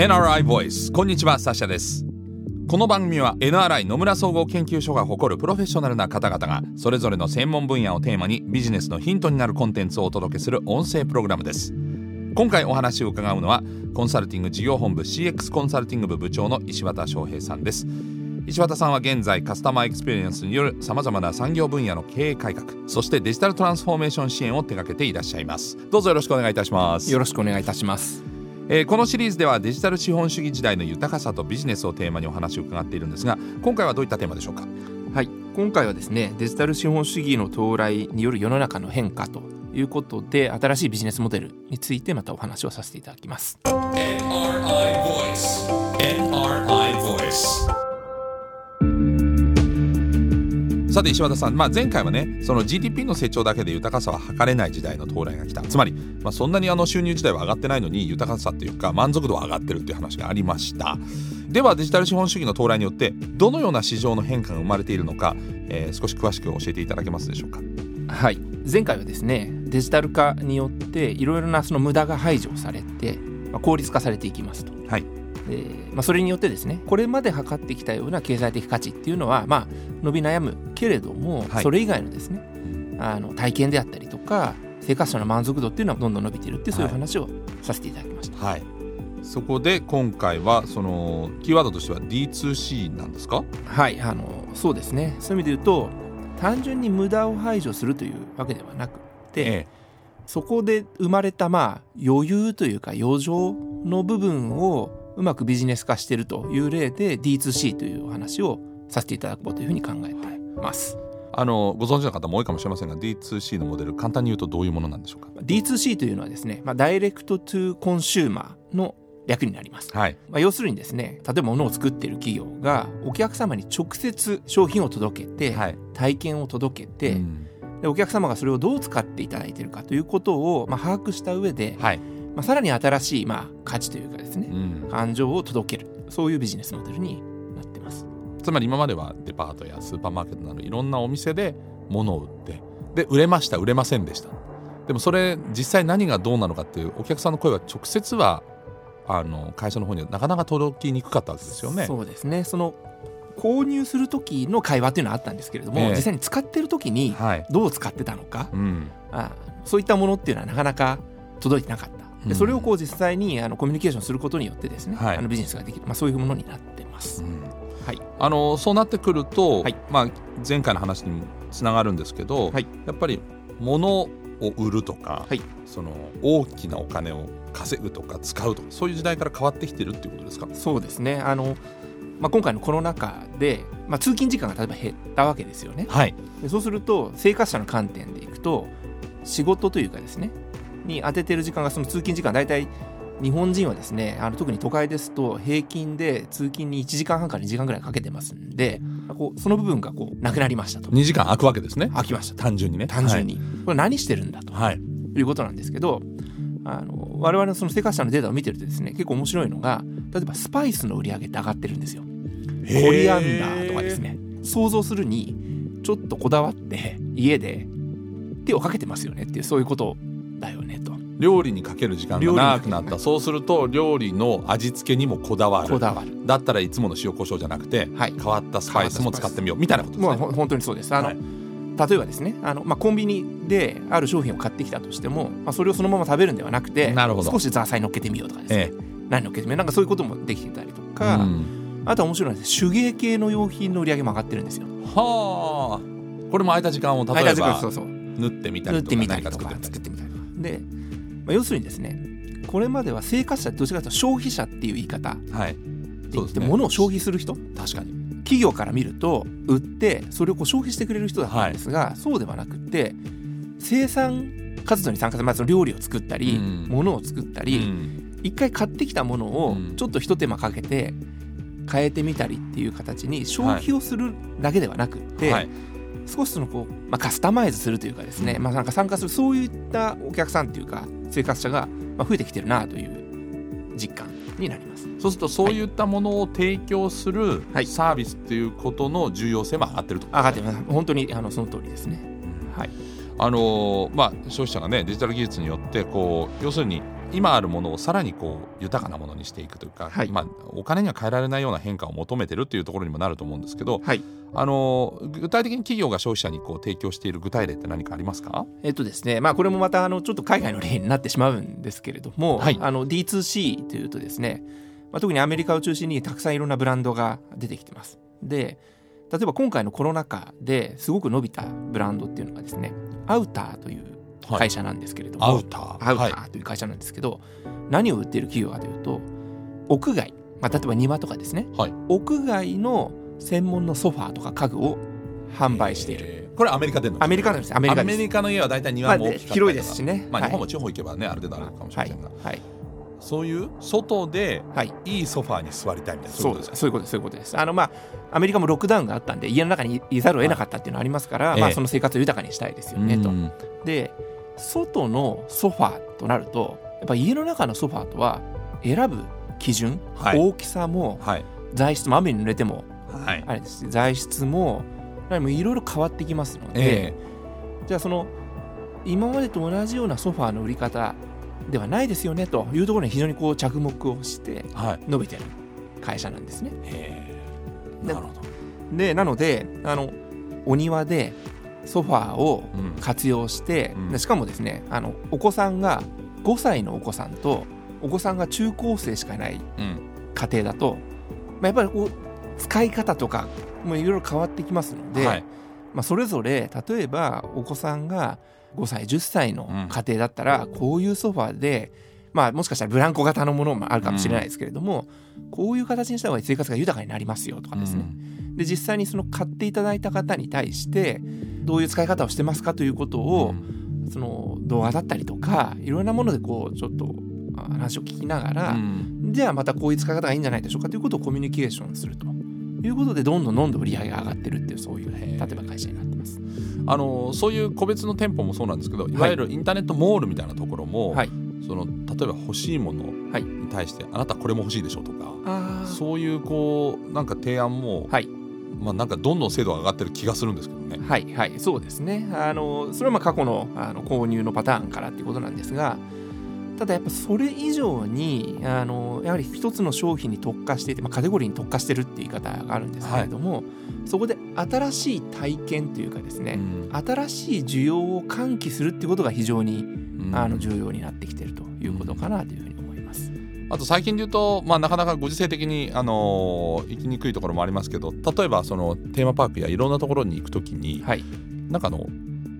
NRI Voice. こんにちはサッシャです。この番組は NRI 野村総合研究所が誇るプロフェッショナルな方々がそれぞれの専門分野をテーマにビジネスのヒントになるコンテンツをお届けする音声プログラムです。今回お話を伺うのはコンサルティング事業本部 CX コンサルティング部部長の石渡翔平さんです。石渡さんは現在カスタマーエクスペリエンスによるさまざまな産業分野の経営改革そしてデジタルトランスフォーメーション支援を手掛けていらっしゃいます。どうぞよろしくお願いいたします。よろしくお願いいたします。えー、このシリーズではデジタル資本主義時代の豊かさとビジネスをテーマにお話を伺っているんですが今回はどういったテーマでしょうか？はい。今回はですねデジタル資本主義の到来による世の中の変化ということで新しいビジネスモデルについてまたお話をさせていただきます。NRI Voice NRI Voice さて石和田さん、まあ、前回はねその GDP の成長だけで豊かさは測れない時代の到来が来た。つまり、まあ、そんなにあの収入自体は上がってないのに豊かさっていうか満足度は上がってるっていう話がありました。ではデジタル資本主義の到来によってどのような市場の変化が生まれているのか、えー、少し詳しく教えていただけますでしょうか？はい。前回はですねデジタル化によっていろいろなその無駄が排除されて、まあ、効率化されていきますと。はいえーまあ、それによってですねこれまで測ってきたような経済的価値っていうのは、まあ、伸び悩むけれども、はい、それ以外のですねあの体験であったりとか生活者の満足度っていうのはどんどん伸びているっていうそういう話をさせていただきました。はい、そこで今回はそのキーワードとしては D2C なんですか？はいあのそうですね。そういう意味で言うと単純に無駄を排除するというわけではなくて、ええ、そこで生まれたまあ余裕というか余剰の部分をうまくビジネス化しているという例で D2C というお話をさせていただこうというふうに考えてます。あのご存知の方も多いかもしれませんが D2C のモデル簡単に言うとどういうものなんでしょうか？D2C というのはですね、まあ、ダイレクトトゥコンシューマーの略になります、はい、まあ、要するにですね例えば物を作っている企業がお客様に直接商品を届けて、はい、体験を届けて、うん、でお客様がそれをどう使っていただいているかということを、まあ、把握した上で、はいまあ、さらに新しい、まあ、価値というかですね、うん、感情を届ける。そういうビジネスモデルになってます。つまり今まではデパートやスーパーマーケットなどいろんなお店で物を売ってで売れました売れませんでした。でもそれ実際何がどうなのかっていうお客さんの声は直接はあの会社の方にはなかなか届きにくかったわけですよね。そうですね。その購入する時の会話っていうのはあったんですけれども、えー、実際に使ってる時にどう使ってたのか、はいうん、あそういったものっていうのはなかなか届いてなかったでそれをこう実際にあのコミュニケーションすることによってですね、はい、あのビジネスができる、まあ、そういうものになってます。うん、はい、あのそうなってくると、はい、まあ、前回の話にもつながるんですけど、はい、やっぱり物を売るとか、はい、その大きなお金を稼ぐとか使うとかそういう時代から変わってきてるっていうことですか？そうですね。あの、まあ、今回のコロナ禍で、まあ、通勤時間が例えば減ったわけですよね。はい、でそうすると生活者の観点でいくと仕事というかですねに当ててる時間がその通勤時間大体日本人はですねあの特に都会ですと平均で通勤に1時間半から2時間ぐらいかけてますんでこうその部分がこうなくなりましたと。2時間空くわけですね。空きました。単純にね。単純に、はい、これ何してるんだと、はい、いうことなんですけどあの我々のその生活者のデータを見てるとですね結構面白いのが例えばスパイスの売り上げって上がってるんですよ。コリアンダーとかですね。想像するにちょっとこだわって家で手をかけてますよねっていうそういうことだよねと。料理にかける時間が長くなった。そうすると料理の味付けにもこだわる。こだわる。だったらいつもの塩コショウじゃなくて、はい、変わったスパイスも使ってみようみたいなことですね。もう。本当にそうです。あの、はい。例えばですねあの、まあ、コンビニである商品を買ってきたとしても、まあ、それをそのまま食べるんではなくて少しザーサイ乗っけてみようとかですね、ええ、何乗っけてみようなんかそういうこともできてたりとか、うん、あとは面白いのは手芸系の用品の売り上げも上がってるんですよ。はあ。これも空いた時間を例えばそうそう。縫ってみたりとか何か作ってみたりでまあ、要するにですねこれまでは生活者どちらかというと消費者っていう言い方。はい。そうですね。物を消費する人。確かに。企業から見ると売ってそれをこう消費してくれる人だったんですが、はい、そうではなくて生産活動に参加する、まあ、その料理を作ったり、うん、物を作ったり、うん、一回買ってきたものをちょっとひと手間かけて変えてみたりっていう形に消費をするだけではなくて、はい、少しそのこう、まあ、カスタマイズするというかですね、まあ、なんか参加するそういったお客さんっていうか生活者が増えてきてるなという実感になります。そうするとそういったものを提供するサービスっていうことの重要性も上がってると、上がってます。本当にあのその通りですね、はい。あのまあ、消費者がねデジタル技術によってこう要するに今あるものをさらにこう豊かなものにしていくというか、はい、まあ、お金には変えられないような変化を求めてるっていうところにもなると思うんですけど、はい、あの具体的に企業が消費者にこう提供している具体例って何かありますか？えっとですね、まあ、これもまたあのちょっと海外の例になってしまうんですけれども、はい、あの D2C というとですね、まあ、特にアメリカを中心にたくさんいろんなブランドが出てきてます。で例えば今回のコロナ禍ですごく伸びたブランドっていうのがですねアウターという会社なんですけれども、はい、アウター。アウターという会社なんですけど、はい、何を売っている企業かというと屋外、まあ、例えば庭とかですね、はい、屋外の専門のソファーとか家具を販売している。これアメリカでの？アメリカですアメリカの家は大体庭も大きかった。広いです。しね、まあ、日本も地方行けばね、ある程度あるかもしれませんが、はい。そういう外でい。いソファーに座りたいみたいな、そうそういうことですそういうことです。あのまあアメリカもロックダウンがあったんで家の中にいざるを得なかったっていうのはありますから、まあ、その生活を豊かにしたいですよねと。で外のソファーとなるとやっぱ家の中のソファーとは選ぶ基準、はい、大きさも、はい、材質も雨に濡れても、はい、あれです材質もいろいろ変わってきますので、えー、じゃあその今までと同じようなソファーの売り方ではないですよねというところに非常にこう着目をして伸びてる会社なんですね。なるほど。でなのであのお庭でソファーを活用して、うん、しかもですねあのお子さんが5歳のお子さんとお子さんが中高生しかない家庭だと、まあ、やっぱりこう使い方とかもいろいろ変わってきますので、はい、まあ、それぞれ例えばお子さんが5歳10歳の家庭だったら、こういうソファーで、まあ、もしかしたらブランコ型のものもあるかもしれないですけれども、こういう形にした方が生活が豊かになりますよとかですね、で実際にその買っていただいた方に対してどういう使い方をしてますかということを、その動画だったりとかいろんなものでこうちょっと話を聞きながら、じゃあまたこういう使い方がいいんじゃないでしょうかということをコミュニケーションするということでどんどんどんどん売り上げが上がってるっていうそういう例えば会社になってます。あのそういう個別の店舗もそうなんですけどい。わゆるインターネットモールみたいなところも、はい、その例えば欲しいものに対して、あなたこれも欲しいでしょとかそういうこうなんか提案も、はい、まあ、なんかどんどん精度が上がってる気がするんですけどね。はいはいそうですねあのそれはまあ過去のあの購入のパターンからっていうことなんですがただやっぱそれ以上にあのやはり一つの商品に特化していて、まあ、カテゴリーに特化してるっていう言い方があるんですけれども、はい、そこで新しい体験というかですね、うん、新しい需要を喚起するっていうことが非常に、うん、あの重要になってきてるということかなというふうに。あと最近で言うと、まあ、なかなかご時世的に、あのー、行きにくいところもありますけど例えばそのテーマパークやいろんなところに行くときに、はい、なんかあの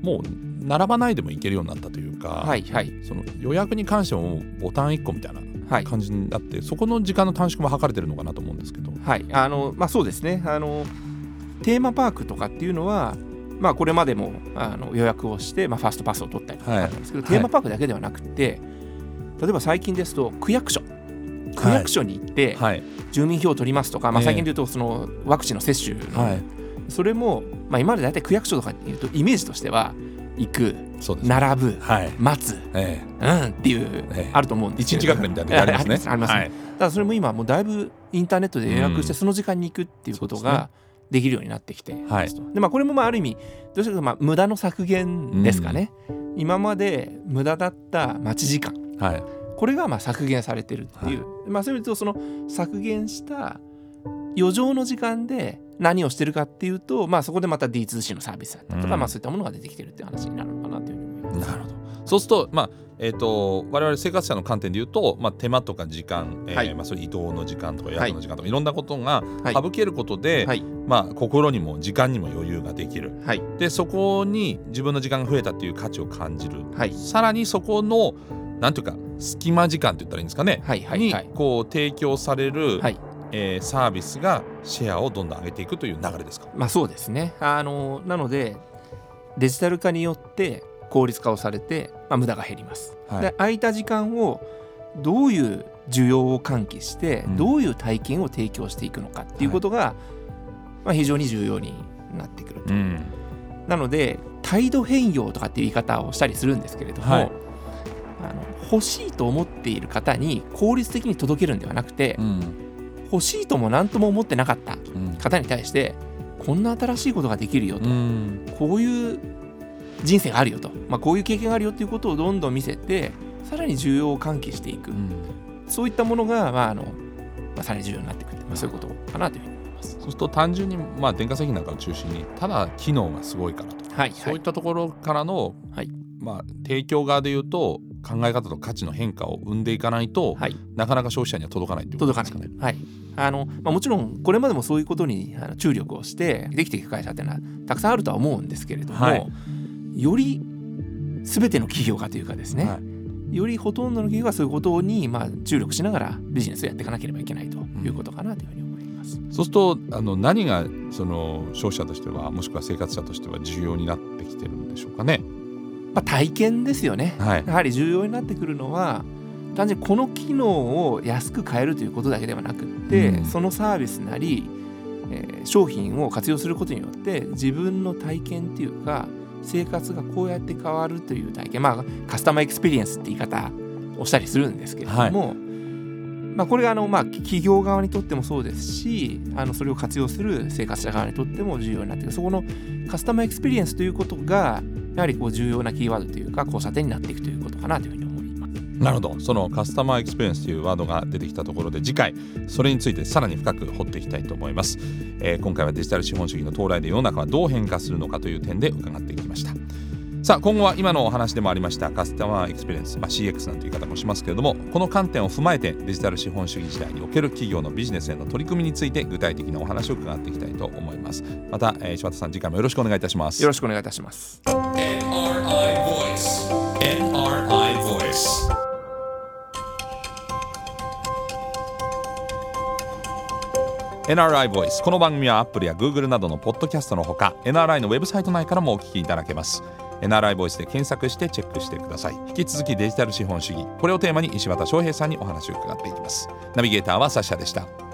もう並ばないでも行けるようになったというか、はいはい、その予約に関してもボタン1個みたいな感じになって、はい、そこの時間の短縮も図れてるのかなと思うんですけど。はい。あのまあ、そうですね。あのテーマパークとかっていうのは、まあ、これまでもあの予約をして、まあ、ファーストパスを取ったりとかなんですけど、はい、テーマパークだけではなくて、例えば最近ですと区役所区役所に行って、住民票を取りますとか、まあ、最近で言うとそのワクチンの接種の、それも、まあ、今まで大体区役所とかっていうとイメージとしては行く、並ぶ、はい、待つ、ええ、うんっていう、ええ、あると思うんです一日がかりみたいなのありますね。ありますね、はい、ただそれも今もうだいぶインターネットで予約してその時間に行くっていうことができるようになってきてはい、でまあこれもまあある意味どうしてもまあ無駄の削減ですかね、うん、今まで無駄だった待ち時間、はい、これがまあ削減されてるっていう、はい、まあそういうとその削減した余剰の時間で何をしてるかっていうと、まあ、そこでまた D2C のサービスだったりとか、うん、まあ、そういったものが出てきてるっていう話になるのかなというふうに思います。なるほど。そうすると、まあえーと、我々生活者の観点で言うと、まあ、手間とか時間、えー、はい、まあ、それ移動の時間とか宿の時間とか、はい、いろんなことが省けることで、はい、まあ、心にも時間にも余裕ができる、はい、でそこに自分の時間が増えたっていう価値を感じる、はい、さらにそこのなんていうか隙間時間って言ったらいいんですかね、はいはいはい、にこう提供される、はい。えー、サービスがシェアをどんどん上げていくという流れですか、まあ、そうですね。あのなのでデジタル化によって効率化をされて、まあ、無駄が減ります、はい、で空いた時間をどういう需要を喚起して、うん、どういう体験を提供していくのかっていうことが、はい、まあ、非常に重要になってくると、うん、なので態度変容とかっていう言い方をしたりするんですけれども、はい、欲しいと思っている方に効率的に届けるんではなくて、うん。欲しいとも何とも思ってなかった方に対して、こんな新しいことができるよと、こういう人生があるよと、まあ、こういう経験があるよということをどんどん見せてさらに需要を喚起していく、うん、そういったものが、まああのまあ、さらに重要になってくる、まあ、そういうことかなというふうに思います。そうすると単純に、まあ、電化製品なんかを中心にただ機能がすごいからと、はい、そういったところからの、はい。まあ、提供側でいうと考え方と価値の変化を生んでいかないと、はい、なかなか消費者には届かないってことですかね。はいあのまあ、もちろんこれまでもそういうことにあの注力をしてできていく会社っていうのはたくさんあるとは思うんですけれども、はい、より全ての企業がというかですね、はい、よりほとんどの企業がそういうことに、まあ、注力しながらビジネスをやっていかなければいけないということかなというふうに思います。うん、そうするとあの何がその消費者としてはもしくは生活者としては重要になってきてるんでしょうかね。まあ、体験ですよね、はい、やはり重要になってくるのは単純にこの機能を安く買えるということだけではなくって、うん、そのサービスなり、えー、商品を活用することによって自分の体験っていうか生活がこうやって変わるという体験まあカスタマーエクスペリエンスって言い方をしたりするんですけれども、はい、まあ、これがあの、まあ、企業側にとってもそうですしあのそれを活用する生活者側にとっても重要になっている。そこのカスタマーエクスペリエンスということがやはりこう重要なキーワードというか交差点になっていくということかなというふうに思います。なるほど。そのカスタマーエクスペリエンスというワードが出てきたところで次回それについてさらに深く掘っていきたいと思います、えー、今回はデジタル資本主義の到来で世の中はどう変化するのかという点で伺っていきました。さあ今後は今のお話でもありましたカスタマーエクスペリエンス、まあ、CX なんて言い方もしますけれどもこの観点を踏まえてデジタル資本主義時代における企業のビジネスへの取り組みについて具体的なお話を伺っていきたいと思います。また、えー、柴田さん次回もよろしくお願いいたします。よろしくお願いいたします NRI Voice. NRI Voice. この番組は Apple や Google などのポッドキャストのほか NRI のウェブサイト内からもお聞きいただけます。NRI ボイスで検索してチェックしてください。引き続きデジタル資本主義。これをテーマに石渡翔平さんにお話を伺っていきます。ナビゲーターはサッシャでした。